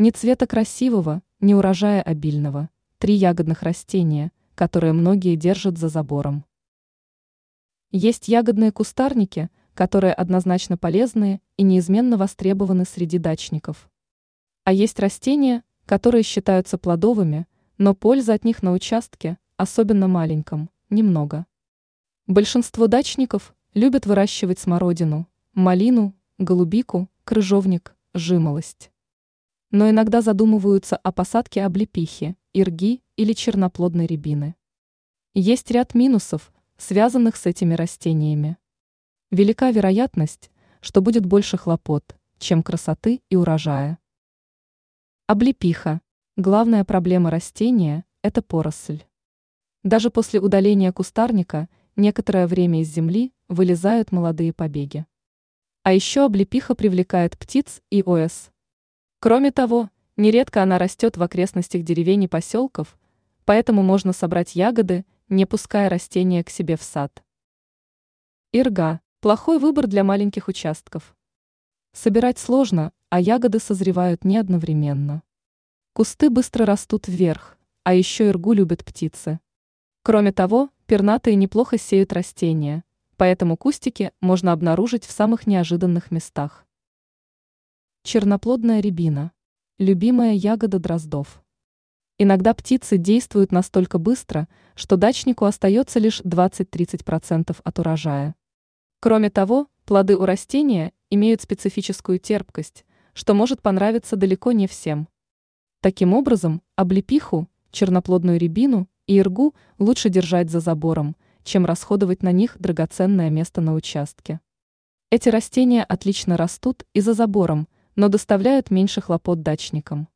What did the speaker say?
Ни цвета красивого, ни урожая обильного. Три ягодных растения, которые многие держат за забором. Есть ягодные кустарники, которые однозначно полезные и неизменно востребованы среди дачников. А есть растения, которые считаются плодовыми, но пользы от них на участке, особенно маленьком, немного. Большинство дачников любят выращивать смородину, малину, голубику, крыжовник, жимолость. Но иногда задумываются о посадке облепихи, ирги или черноплодной рябины. Есть ряд минусов, связанных с этими растениями. Велика вероятность, что будет больше хлопот, чем красоты и урожая. Облепиха. Главная проблема растения – это поросль. Даже после удаления кустарника некоторое время из земли вылезают молодые побеги. А еще облепиха привлекает птиц и ос. Кроме того, нередко она растет в окрестностях деревень и поселков, поэтому можно собрать ягоды, не пуская растения к себе в сад. Ирга – плохой выбор для маленьких участков. Собирать сложно, а ягоды созревают не одновременно. Кусты быстро растут вверх, а еще иргу любят птицы. Кроме того, пернатые неплохо сеют растения, поэтому кустики можно обнаружить в самых неожиданных местах. Черноплодная рябина – любимая ягода дроздов. Иногда птицы действуют настолько быстро, что дачнику остается лишь 20-30% от урожая. Кроме того, плоды у растения имеют специфическую терпкость, что может понравиться далеко не всем. Таким образом, облепиху, черноплодную рябину и иргу лучше держать за забором, чем расходовать на них драгоценное место на участке. Эти растения отлично растут и за забором, но доставляют меньше хлопот дачникам.